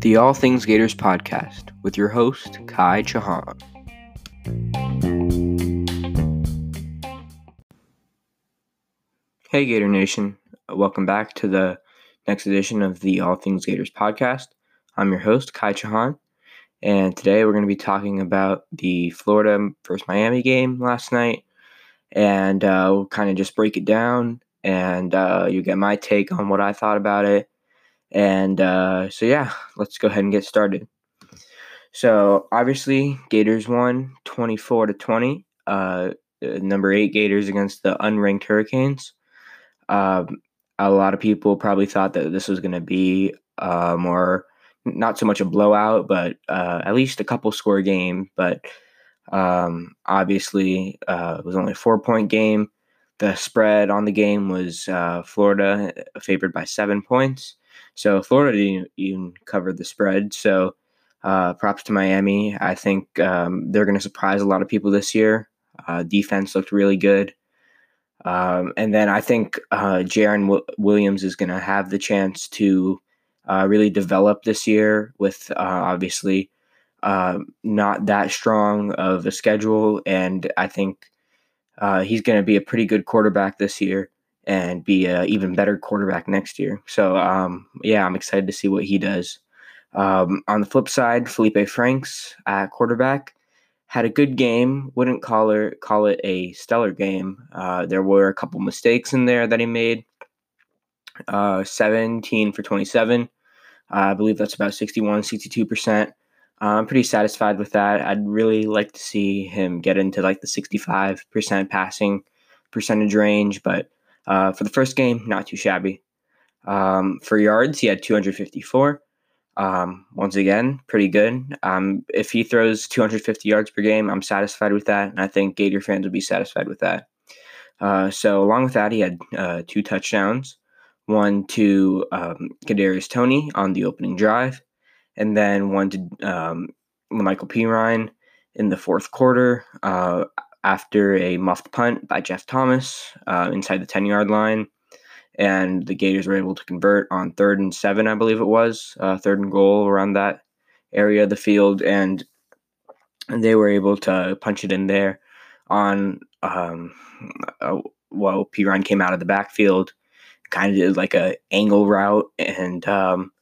The All Things Gators podcast with your host, Kai Chahan. Hey, Gator Nation. Welcome back to the next edition of the All Things Gators podcast. I'm your host, Kai Chahan, and today we're going to be talking about the Florida versus Miami game last night, and uh, we'll kind of just break it down, and uh, you get my take on what I thought about it and uh, so, yeah, let's go ahead and get started. So, obviously, Gators won 24 to 20. Uh, number eight Gators against the unranked Hurricanes. Um, a lot of people probably thought that this was going to be uh, more, not so much a blowout, but uh, at least a couple score game. But um, obviously, uh, it was only a four point game. The spread on the game was uh, Florida favored by seven points. So Florida didn't even cover the spread. So uh, props to Miami. I think um, they're going to surprise a lot of people this year. Uh, defense looked really good. Um, and then I think uh, Jarren w- Williams is going to have the chance to uh, really develop this year with uh, obviously uh, not that strong of a schedule. And I think uh, he's going to be a pretty good quarterback this year and be an even better quarterback next year. So, um, yeah, I'm excited to see what he does. Um, on the flip side, Feleipe Franks at quarterback had a good game. Wouldn't call it call it a stellar game. Uh, there were a couple mistakes in there that he made. Uh, 17 for 27. Uh, I believe that's about 61, 62%. Uh, I'm pretty satisfied with that. I'd really like to see him get into like the 65% passing percentage range, but uh, for the first game, not too shabby. Um, for yards, he had 254. Um, once again, pretty good. Um, if he throws 250 yards per game, I'm satisfied with that, and I think Gator fans would be satisfied with that. Uh, so, along with that, he had uh, two touchdowns one to um, Kadarius Toney on the opening drive, and then one to um, Michael Perine in the fourth quarter. Uh, after a muffed punt by Jeff Thomas uh, inside the 10 yard line. And the Gators were able to convert on third and seven, I believe it was, uh, third and goal around that area of the field. And they were able to punch it in there on, um, well, Perine came out of the backfield, kind of did like a angle route. And um,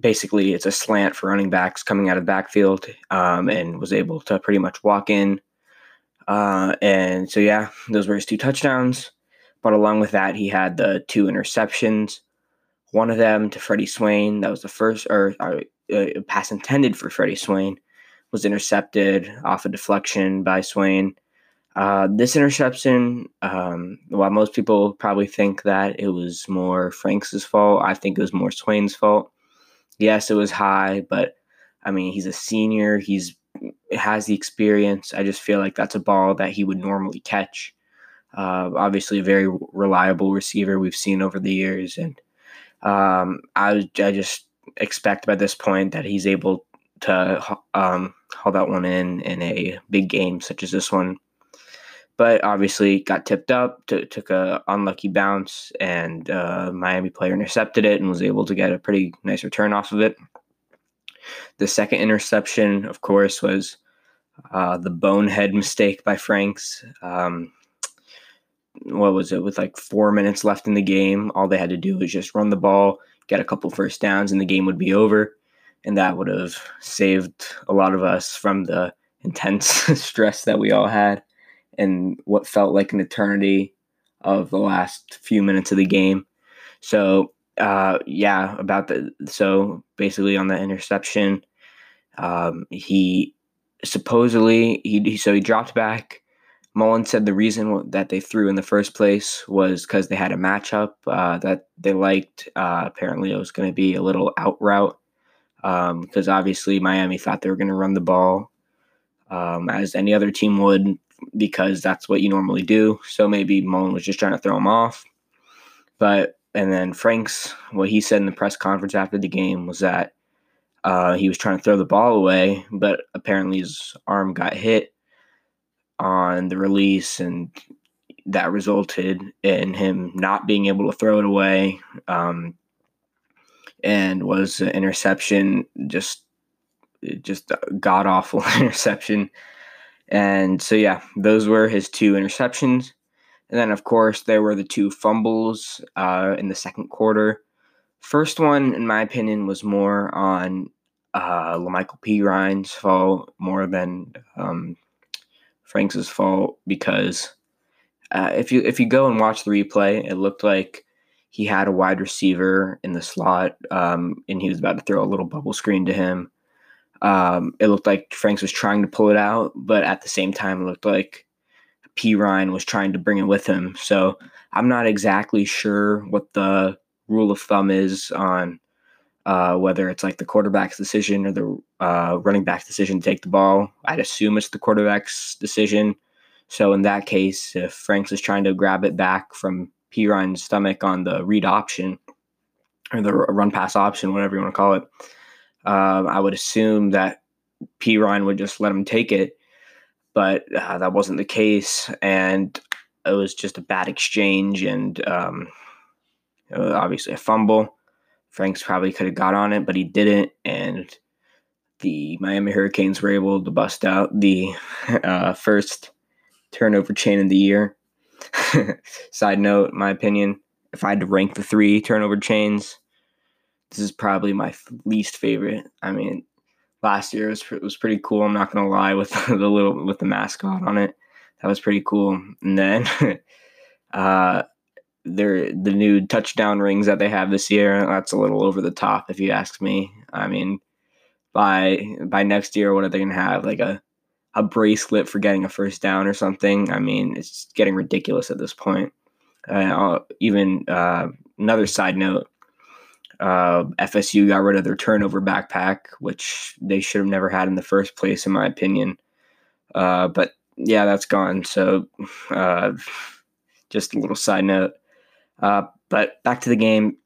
basically, it's a slant for running backs coming out of backfield um, and was able to pretty much walk in uh, and so, yeah, those were his two touchdowns. But along with that, he had the two interceptions. One of them to Freddie Swain. That was the first, or, or uh, pass intended for Freddie Swain, was intercepted off a deflection by Swain. Uh, this interception, um, while most people probably think that it was more Franks' fault, I think it was more Swain's fault. Yes, it was high, but I mean, he's a senior. He's has the experience. I just feel like that's a ball that he would normally catch. Uh, obviously, a very reliable receiver we've seen over the years, and um, I, I just expect by this point that he's able to um, haul that one in in a big game such as this one. But obviously, got tipped up, t- took a unlucky bounce, and uh, Miami player intercepted it and was able to get a pretty nice return off of it. The second interception, of course, was uh, the bonehead mistake by Franks. Um, what was it? With like four minutes left in the game, all they had to do was just run the ball, get a couple first downs, and the game would be over. And that would have saved a lot of us from the intense stress that we all had and what felt like an eternity of the last few minutes of the game. So uh, yeah, about the so basically on the interception, um, he supposedly he so he dropped back. Mullen said the reason that they threw in the first place was because they had a matchup uh, that they liked. Uh, apparently, it was going to be a little out route because um, obviously Miami thought they were going to run the ball um, as any other team would because that's what you normally do. So maybe Mullen was just trying to throw him off. But and then Frank's, what he said in the press conference after the game was that uh, he was trying to throw the ball away, but apparently his arm got hit on the release, and that resulted in him not being able to throw it away, um, and was an interception, just just god awful interception. And so yeah, those were his two interceptions. And then of course there were the two fumbles uh, in the second quarter. First one, in my opinion, was more on uh, Lamical Perine's fault more than um, Franks' fault because uh, if you if you go and watch the replay, it looked like he had a wide receiver in the slot, um, and he was about to throw a little bubble screen to him. Um, it looked like Franks was trying to pull it out, but at the same time, it looked like Perine was trying to bring it with him. So I'm not exactly sure what the rule of thumb is on uh, whether it's like the quarterback's decision or the uh, running back's decision to take the ball. I'd assume it's the quarterback's decision. So in that case, if Franks is trying to grab it back from Perine's stomach on the read option or the run pass option, whatever you want to call it, um, I would assume that Perine would just let him take it, but uh, that wasn't the case, and it was just a bad exchange and um, obviously a fumble. Franks probably could have got on it, but he didn't, and the Miami Hurricanes were able to bust out the uh, first turnover chain of the year. Side note, my opinion, if I had to rank the three turnover chains, this is probably my least favorite. I mean, last year was was pretty cool. I'm not gonna lie with the little with the mascot on it. That was pretty cool. And then uh, they're the new touchdown rings that they have this year. That's a little over the top, if you ask me. I mean, by by next year, what are they gonna have? Like a a bracelet for getting a first down or something? I mean, it's getting ridiculous at this point. Uh, even uh, another side note: uh, FSU got rid of their turnover backpack, which they should have never had in the first place, in my opinion. Uh, but yeah, that's gone. So, uh, just a little side note. Uh, but back to the game.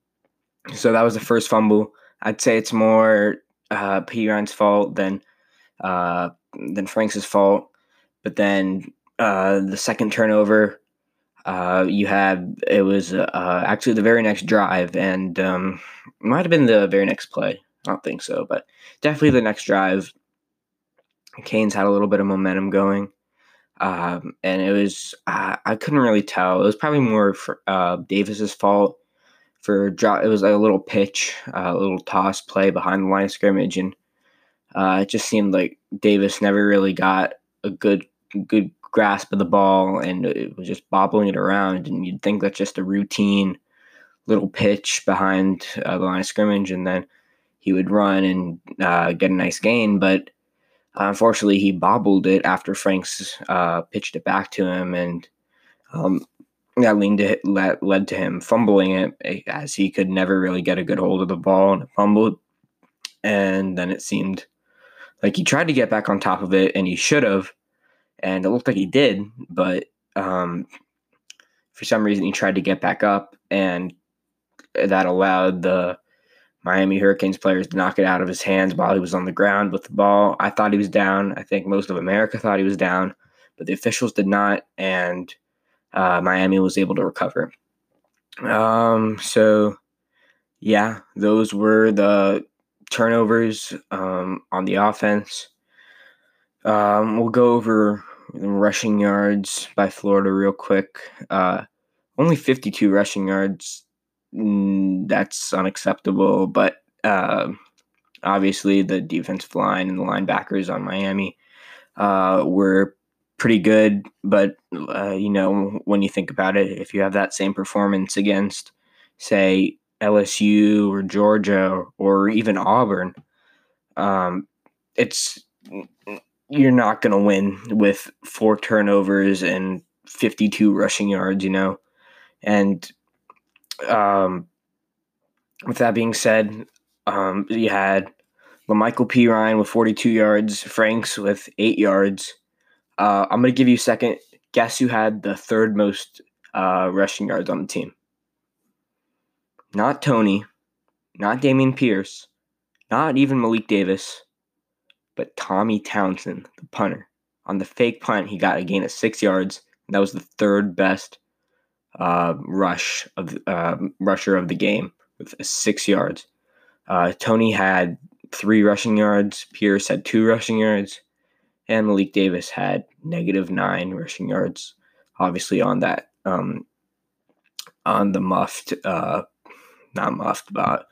So that was the first fumble. I'd say it's more uh, fault than uh, than Franks' fault. But then uh, the second turnover, uh, you had it was uh, actually the very next drive, and um, might have been the very next play. I don't think so, but definitely the next drive. Canes had a little bit of momentum going. Um, and it was I, I couldn't really tell. It was probably more for, uh, Davis's fault for drop. It was like a little pitch, uh, a little toss play behind the line of scrimmage, and uh, it just seemed like Davis never really got a good good grasp of the ball, and it was just bobbling it around. And you'd think that's just a routine little pitch behind uh, the line of scrimmage, and then he would run and uh, get a nice gain, but uh, unfortunately, he bobbled it after Franks uh, pitched it back to him, and um, that leaned to, led, led to him fumbling it eh, as he could never really get a good hold of the ball and it fumbled. And then it seemed like he tried to get back on top of it, and he should have, and it looked like he did, but um, for some reason he tried to get back up, and that allowed the Miami Hurricanes players to knock it out of his hands while he was on the ground with the ball. I thought he was down. I think most of America thought he was down, but the officials did not, and uh, Miami was able to recover. Um, so, yeah, those were the turnovers um, on the offense. Um, we'll go over rushing yards by Florida real quick. Uh, only 52 rushing yards that's unacceptable. But uh, obviously, the defensive line and the linebackers on Miami uh, were pretty good. But uh, you know, when you think about it, if you have that same performance against, say, LSU or Georgia or, even Auburn, um, it's you're not going to win with four turnovers and 52 rushing yards, you know. And um, with that being said, um, you had Lamical Perine with 42 yards, Franks with eight yards. Uh, I'm going to give you a second. Guess who had the third most uh, rushing yards on the team? Not Toney, not Dameon Pierce, not even Malik Davis, but Tommy Townsend, the punter. On the fake punt, he got a gain of six yards. that was the third best uh, rush of uh, rusher of the game with six yards. Uh, Toney had three rushing yards. Pierce had two rushing yards, and Malik Davis had negative nine rushing yards. Obviously, on that um, on the muffed, uh, not muffed, but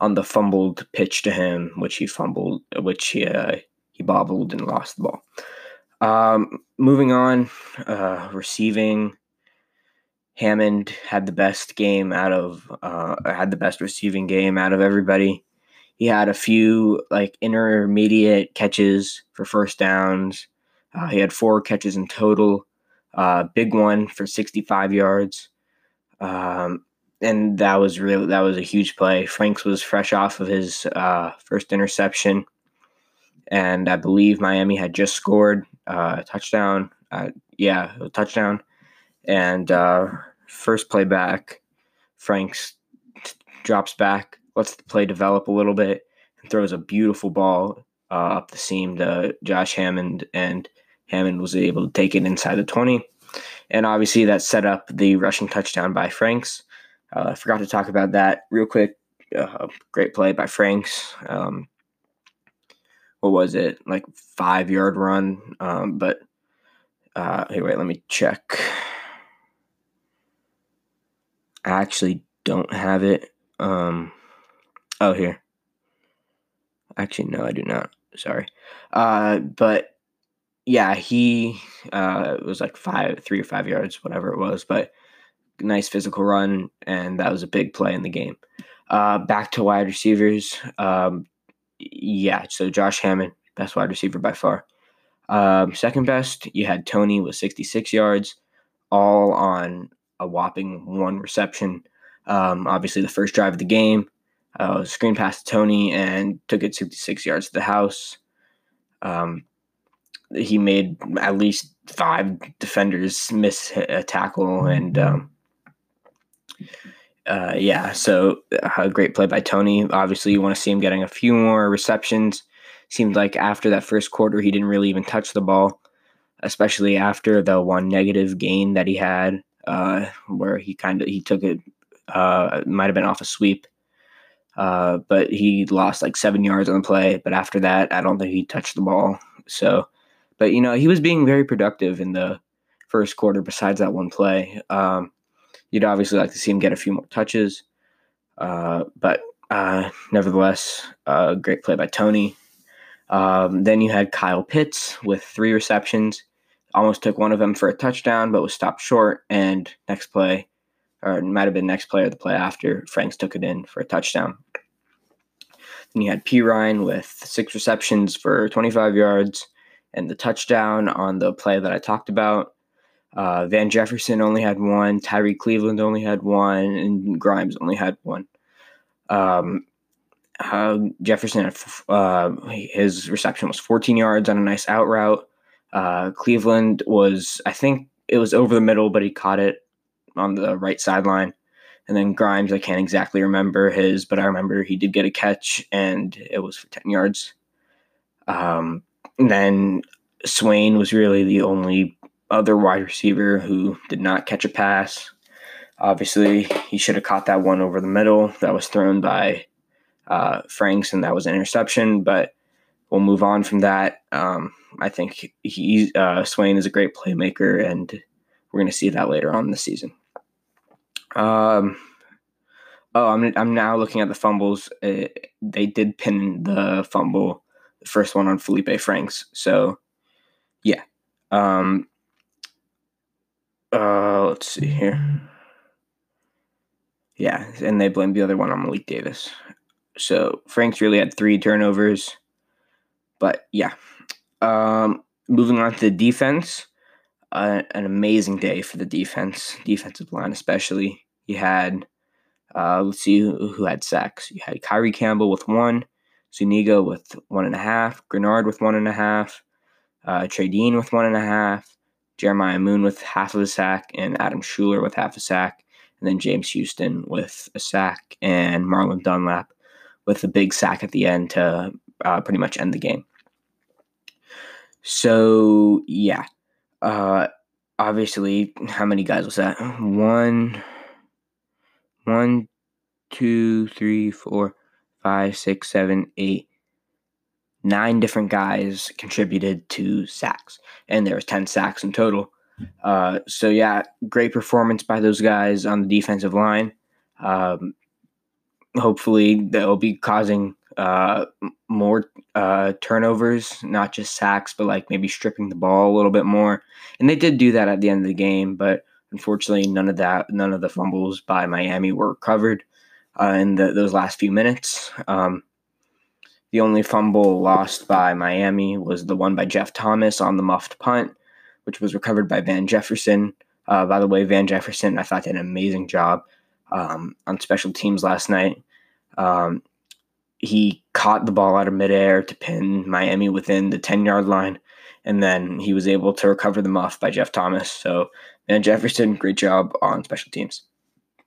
on the fumbled pitch to him, which he fumbled, which he uh, he bobbled and lost the ball. Um, moving on, uh, receiving. Hammond had the best game out of uh, had the best receiving game out of everybody. He had a few like intermediate catches for first downs. Uh, he had four catches in total. Uh, big one for 65 yards. Um, and that was really that was a huge play. Franks was fresh off of his uh, first interception, and I believe Miami had just scored uh, a touchdown. Uh, yeah, a touchdown, and uh, first play back, Franks t- drops back, lets the play develop a little bit, and throws a beautiful ball uh, up the seam to Josh Hammond, and Hammond was able to take it inside the twenty, and obviously that set up the rushing touchdown by Franks. Uh, I forgot to talk about that real quick. Uh, great play by Franks. Um, what was it? Like five yard run. Um, but uh, hey, wait, let me check. I actually don't have it. Um, oh, here. Actually, no, I do not. Sorry. Uh, but yeah, he uh, was like five, three or five yards, whatever it was. But nice physical run, and that was a big play in the game. Uh, back to wide receivers. Um, yeah, so Josh Hammond, best wide receiver by far. Um, second best, you had Toney with 66 yards, all on a whopping one reception. Um, obviously, the first drive of the game, uh, screen pass to Toney and took it 66 yards to the house. Um, he made at least five defenders miss a tackle, and um, uh, yeah, so a great play by Toney. Obviously, you want to see him getting a few more receptions. Seemed like after that first quarter, he didn't really even touch the ball, especially after the one negative gain that he had, uh, where he kind of he took it. Uh, might have been off a sweep, uh, but he lost like seven yards on the play. But after that, I don't think he touched the ball. So, but you know, he was being very productive in the first quarter. Besides that one play. Um, You'd obviously like to see him get a few more touches, uh, but uh, nevertheless, uh, great play by Toney. Um, then you had Kyle Pitts with three receptions. Almost took one of them for a touchdown, but was stopped short. And next play, or it might have been next play or the play after, Franks took it in for a touchdown. Then you had Perine with six receptions for 25 yards and the touchdown on the play that I talked about. Uh, Van Jefferson only had one. Tyrie Cleveland only had one, and Grimes only had one. Um, uh, Jefferson, had, uh, his reception was 14 yards on a nice out route. Uh, Cleveland was, I think it was over the middle, but he caught it on the right sideline. And then Grimes, I can't exactly remember his, but I remember he did get a catch and it was for 10 yards. Um, and then Swain was really the only other wide receiver who did not catch a pass. Obviously, he should have caught that one over the middle that was thrown by uh, Franks, and that was an interception. But we'll move on from that. Um, I think he uh, Swain is a great playmaker, and we're going to see that later on in the season. Um, oh, I'm I'm now looking at the fumbles. Uh, they did pin the fumble, the first one on Feleipe Franks. So, yeah. Um, uh, let's see here. Yeah, and they blamed the other one on Malik Davis. So Franks really had three turnovers. But yeah. Um, moving on to the defense. Uh, an amazing day for the defense, defensive line especially. You had, uh, let's see who, who had sacks. You had Kyree Campbell with one, Zuniga with one and a half, Greenard with one and a half, uh, Trey Dean with one and a half, Jeremiah Moon with half of a sack, and Adam Shuler with half a sack, and then James Houston with a sack, and Marlon Dunlap with a big sack at the end to uh, pretty much end the game. So yeah, uh, obviously, how many guys was that? One, one, two, three, four, five, six, seven, eight, nine different guys contributed to sacks, and there was ten sacks in total. Uh, so yeah, great performance by those guys on the defensive line. Um, hopefully, they'll be causing uh, more uh, turnovers, not just sacks, but like maybe stripping the ball a little bit more. And they did do that at the end of the game, but unfortunately, none of that, none of the fumbles by Miami were recovered uh, in the, those last few minutes. Um, the only fumble lost by Miami was the one by Jeff Thomas on the muffed punt, which was recovered by Van Jefferson. Uh, by the way, Van Jefferson, I thought did an amazing job um, on special teams last night. Um, he caught the ball out of midair to pin Miami within the 10 yard line, and then he was able to recover the muff by Jeff Thomas. So, Van Jefferson, great job on special teams.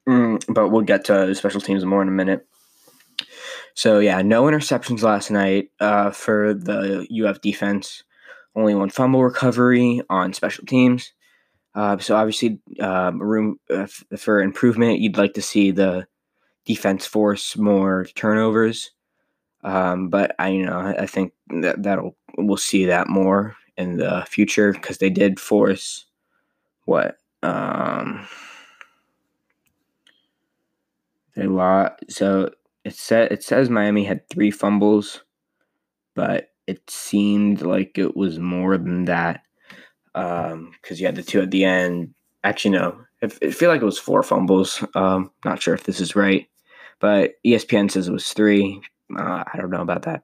Mm, but we'll get to special teams more in a minute. So yeah, no interceptions last night uh, for the UF defense. Only one fumble recovery on special teams. Uh, so obviously, uh, room for improvement. You'd like to see the defense force more turnovers. Um, but I, you know, I think that that'll we'll see that more in the future because they did force what um, they lost. So it said it says Miami had three fumbles, but it seemed like it was more than that because um, you had the two at the end. Actually, no, I, feel like it was four fumbles. Um, not sure if this is right, but ESPN says it was three. Uh, I don't know about that.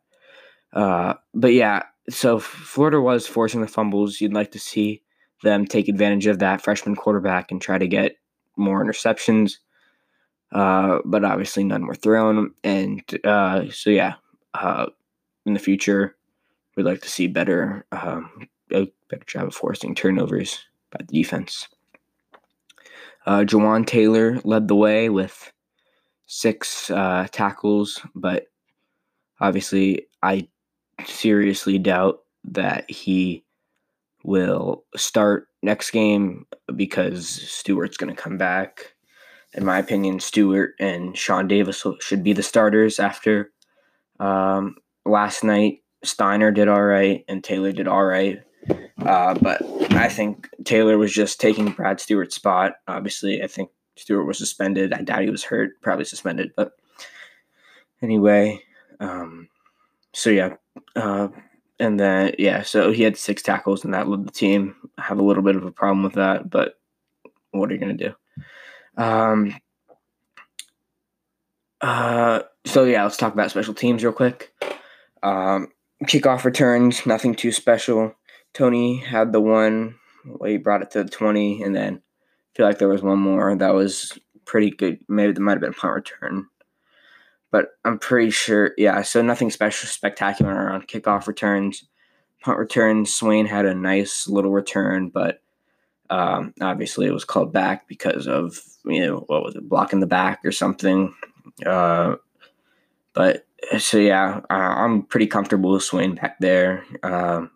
Uh, but yeah, so Florida was forcing the fumbles. You'd like to see them take advantage of that freshman quarterback and try to get more interceptions. Uh, but obviously none were thrown. And uh, so, yeah, uh, in the future, we'd like to see better, um, a better job of forcing turnovers by the defense. Uh, Jeawon Taylor led the way with six uh, tackles, but obviously, I seriously doubt that he will start next game because Stewart's going to come back in my opinion, Stewart and Shawn Davis should be the starters after um, last night. Stiner did all right and Taylor did all right. Uh, but I think Taylor was just taking Brad Stewart's spot. Obviously, I think Stewart was suspended. I doubt he was hurt, probably suspended. But anyway, um, so yeah. Uh, and then, yeah, so he had six tackles and that led the team. I have a little bit of a problem with that, but what are you going to do? Um, uh, so yeah, let's talk about special teams real quick. Um, kickoff returns, nothing too special. Toney had the one well, he brought it to the twenty, and then I feel like there was one more that was pretty good. Maybe there might have been a punt return, but I'm pretty sure. Yeah, so nothing special, spectacular on kickoff returns. Punt returns, Swain had a nice little return, but um, obviously, it was called back because of you know what was it, blocking the back or something. Uh, but so yeah, I'm pretty comfortable with Swain back there. Uh,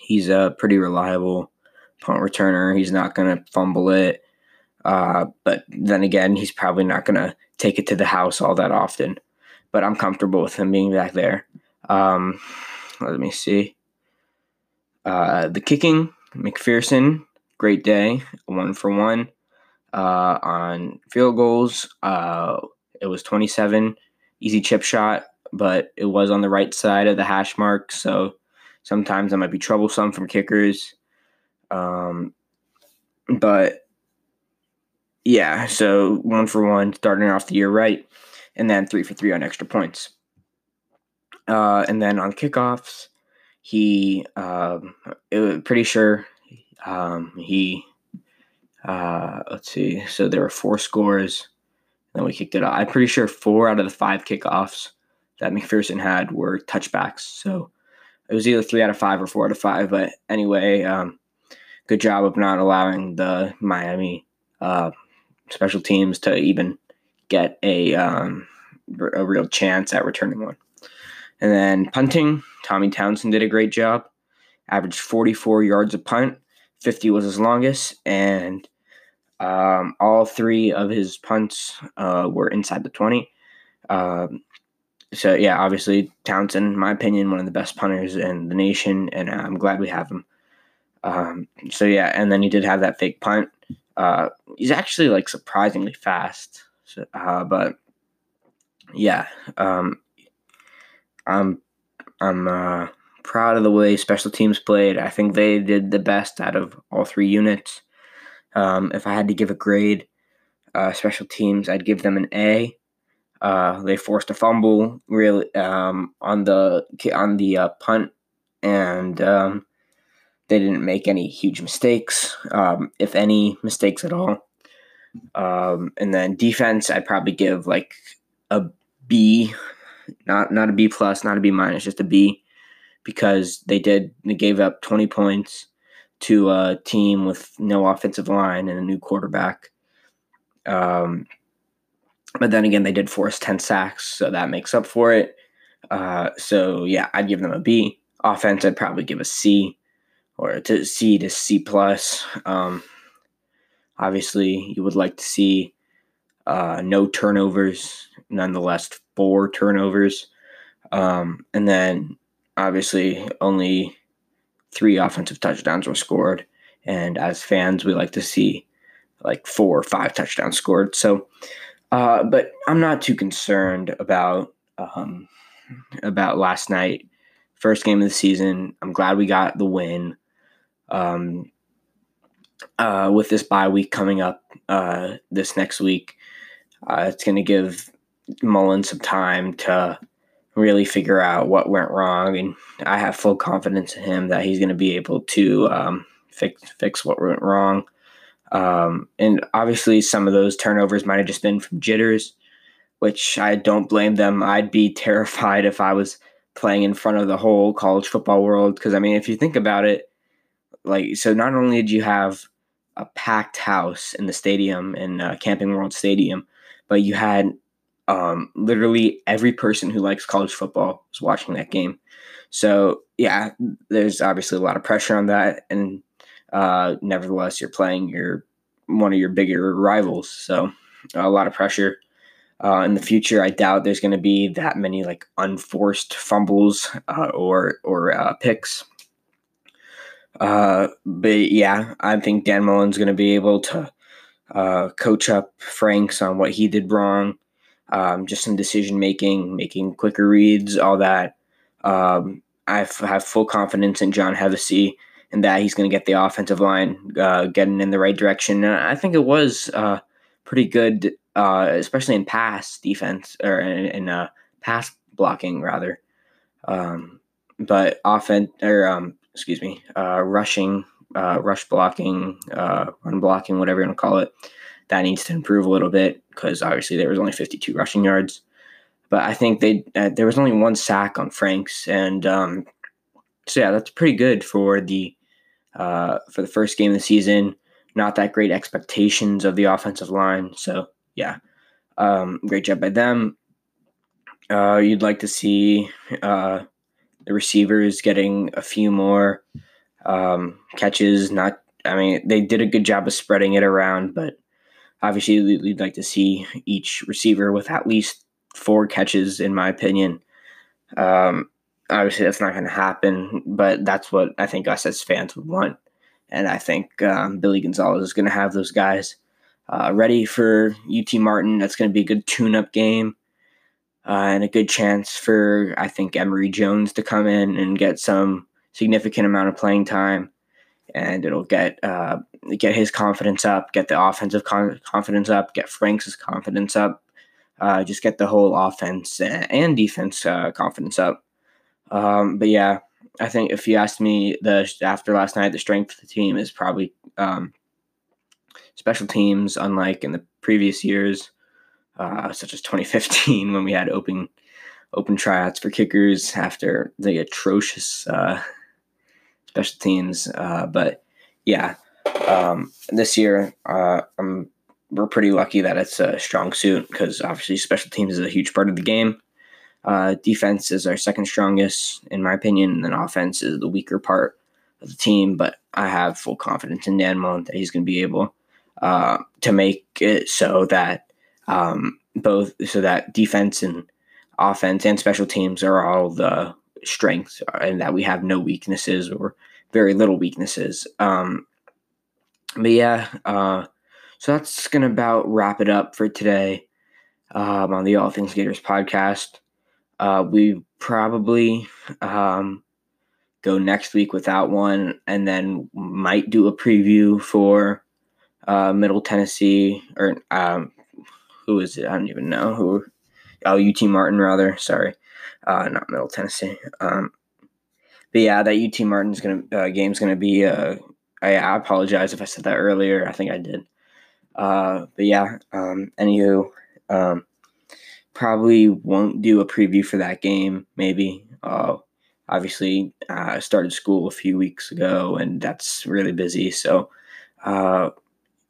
he's a pretty reliable punt returner. He's not going to fumble it. Uh, but then again, he's probably not going to take it to the house all that often. But I'm comfortable with him being back there. Um, let me see. Uh, the kicking, McPherson, great day, one for one uh, on field goals. Uh, it was 27, easy chip shot, but it was on the right side of the hash mark. So sometimes that might be troublesome from kickers. Um, but yeah, so one for one, starting off the year right, and then three for three on extra points. Uh, and then on kickoffs, he, um, pretty sure um, he uh, let's see. So there were four scores. Then we kicked it off. I'm pretty sure four out of the five kickoffs that McPherson had were touchbacks. So it was either three out of five or four out of five. But anyway, um, good job of not allowing the Miami uh, special teams to even get a um, a real chance at returning one. And then punting, Tommy Townsend did a great job. Averaged 44 yards a punt, 50 was his longest, and um, all three of his punts uh, were inside the 20. Um, so, yeah, obviously, Townsend, in my opinion, one of the best punters in the nation, and I'm glad we have him. Um, so, yeah, and then he did have that fake punt. Uh, he's actually like surprisingly fast. So, uh, but yeah, um, I'm I'm uh, proud of the way special teams played. I think they did the best out of all three units. Um, if I had to give a grade, uh, special teams, I'd give them an A. Uh, they forced a fumble really um, on the on the uh, punt, and um, they didn't make any huge mistakes, um, if any mistakes at all. Um, and then defense, I'd probably give like a B, not not a B plus, not a B minus, just a B, because they did they gave up twenty points to a team with no offensive line and a new quarterback. Um, but then again, they did force ten sacks, so that makes up for it. Uh, so yeah, I'd give them a B. Offense, I'd probably give a C or to C to C plus. Um, obviously, you would like to see uh, no turnovers, nonetheless, four turnovers. Um, and then obviously, only three offensive touchdowns were scored. And as fans, we like to see like four or five touchdowns scored. So, uh, but I'm not too concerned about um, about last night, first game of the season. I'm glad we got the win. Um, uh, with this bye week coming up uh, this next week, uh, it's going to give Mullen some time to really figure out what went wrong, and I have full confidence in him that he's going to be able to um, fix fix what went wrong. Um, and obviously, some of those turnovers might have just been from jitters, which I don't blame them. I'd be terrified if I was playing in front of the whole college football world because I mean, if you think about it, like so, not only did you have a packed house in the stadium in uh, Camping World Stadium, but you had um, literally every person who likes college football was watching that game. So yeah, there's obviously a lot of pressure on that, and uh, nevertheless, you're playing your one of your bigger rivals, so a lot of pressure. Uh, in the future, I doubt there's going to be that many like unforced fumbles uh, or or uh, picks. Uh, but yeah, I think Dan Mullen's going to be able to uh, coach up Franks on what he did wrong, um, just some decision making, making quicker reads, all that. Um, I have full confidence in John Hevesy and that he's going to get the offensive line uh, getting in the right direction. And I think it was uh, pretty good, uh, especially in pass defense or in, in uh, pass blocking rather. Um, but offense or um, excuse me, uh, rushing, uh, rush blocking, uh, run blocking, whatever you want to call it, that needs to improve a little bit because obviously there was only 52 rushing yards. But I think they uh, there was only one sack on Franks, and um, so yeah, that's pretty good for the uh, for the first game of the season. Not that great expectations of the offensive line, so yeah, um, great job by them. Uh, you'd like to see uh, the receivers getting a few more um, catches. Not, I mean, they did a good job of spreading it around, but obviously we'd like to see each receiver with at least four catches, in my opinion. Um, obviously, that's not going to happen, but that's what I think us as fans would want. And I think um, Billy Gonzales is going to have those guys uh, ready for UT Martin. That's going to be a good tune up game uh, and a good chance for I think Emory Jones to come in and get some significant amount of playing time, and it'll get uh, get his confidence up, get the offensive con- confidence up, get Frank's confidence up, uh, just get the whole offense and defense uh, confidence up. Um, but yeah, I think if you asked me the after last night, the strength of the team is probably um, special teams, unlike in the previous years uh, such as 2015 when we had open open tryouts for kickers after the atrocious uh, special teams. Uh, but yeah, um, this year uh, we're pretty lucky that it's a strong suit because obviously special teams is a huge part of the game. Uh, defense is our second strongest, in my opinion, and then offense is the weaker part of the team, but I have full confidence in Nanmo that he's going to be able uh, to make it so that um, both so that defense and offense and special teams are all the strengths and that we have no weaknesses or very little weaknesses. Um, but yeah, uh, so that's going to about wrap it up for today um, on the All Things Gators podcast. Uh, we probably um, go next week without one, and then might do a preview for uh, Middle Tennessee or um, who is it? I don't even know who. Oh, UT Martin rather. Sorry, uh, not Middle Tennessee. Um, but yeah, that UT Martin's gonna uh, game's gonna be. Uh, I, I apologize if I said that earlier. I think I did. Uh, but yeah. Um, anywho, um, probably won't do a preview for that game. Maybe. Uh, obviously, uh, I started school a few weeks ago, and that's really busy. So. Uh,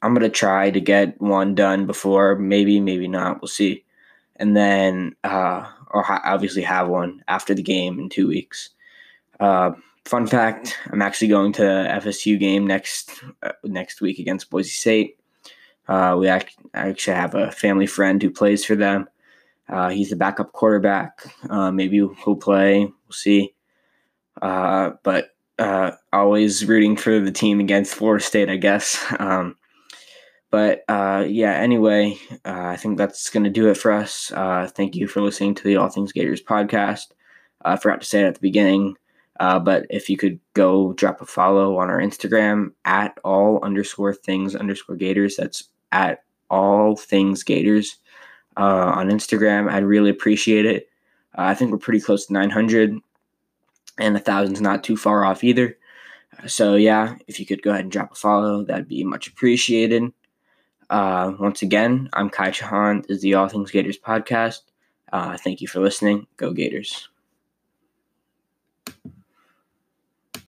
I'm gonna try to get one done before, maybe, maybe not. We'll see, and then uh, or ha- obviously have one after the game in two weeks. Uh, fun fact: I'm actually going to FSU game next uh, next week against Boise State. Uh, we act- actually have a family friend who plays for them. Uh, he's the backup quarterback. Uh, maybe he'll play. We'll see. but always rooting for the team against Florida State, I guess. Um, but uh, yeah, anyway, uh, I think that's going to do it for us. Uh, thank you for listening to the All Things Gators podcast. I forgot to say it at the beginning, uh, but if you could go drop a follow on our Instagram at all underscore things underscore Gators, that's at all things Gators uh, on Instagram. I'd really appreciate it. Uh, I think we're pretty close to 900, and a thousand's not too far off either. So yeah, if you could go ahead and drop a follow, that'd be much appreciated. Uh, once again, I'm Kai Chahan. This is the All Things Gators podcast. Uh, thank you for listening. Go Gators.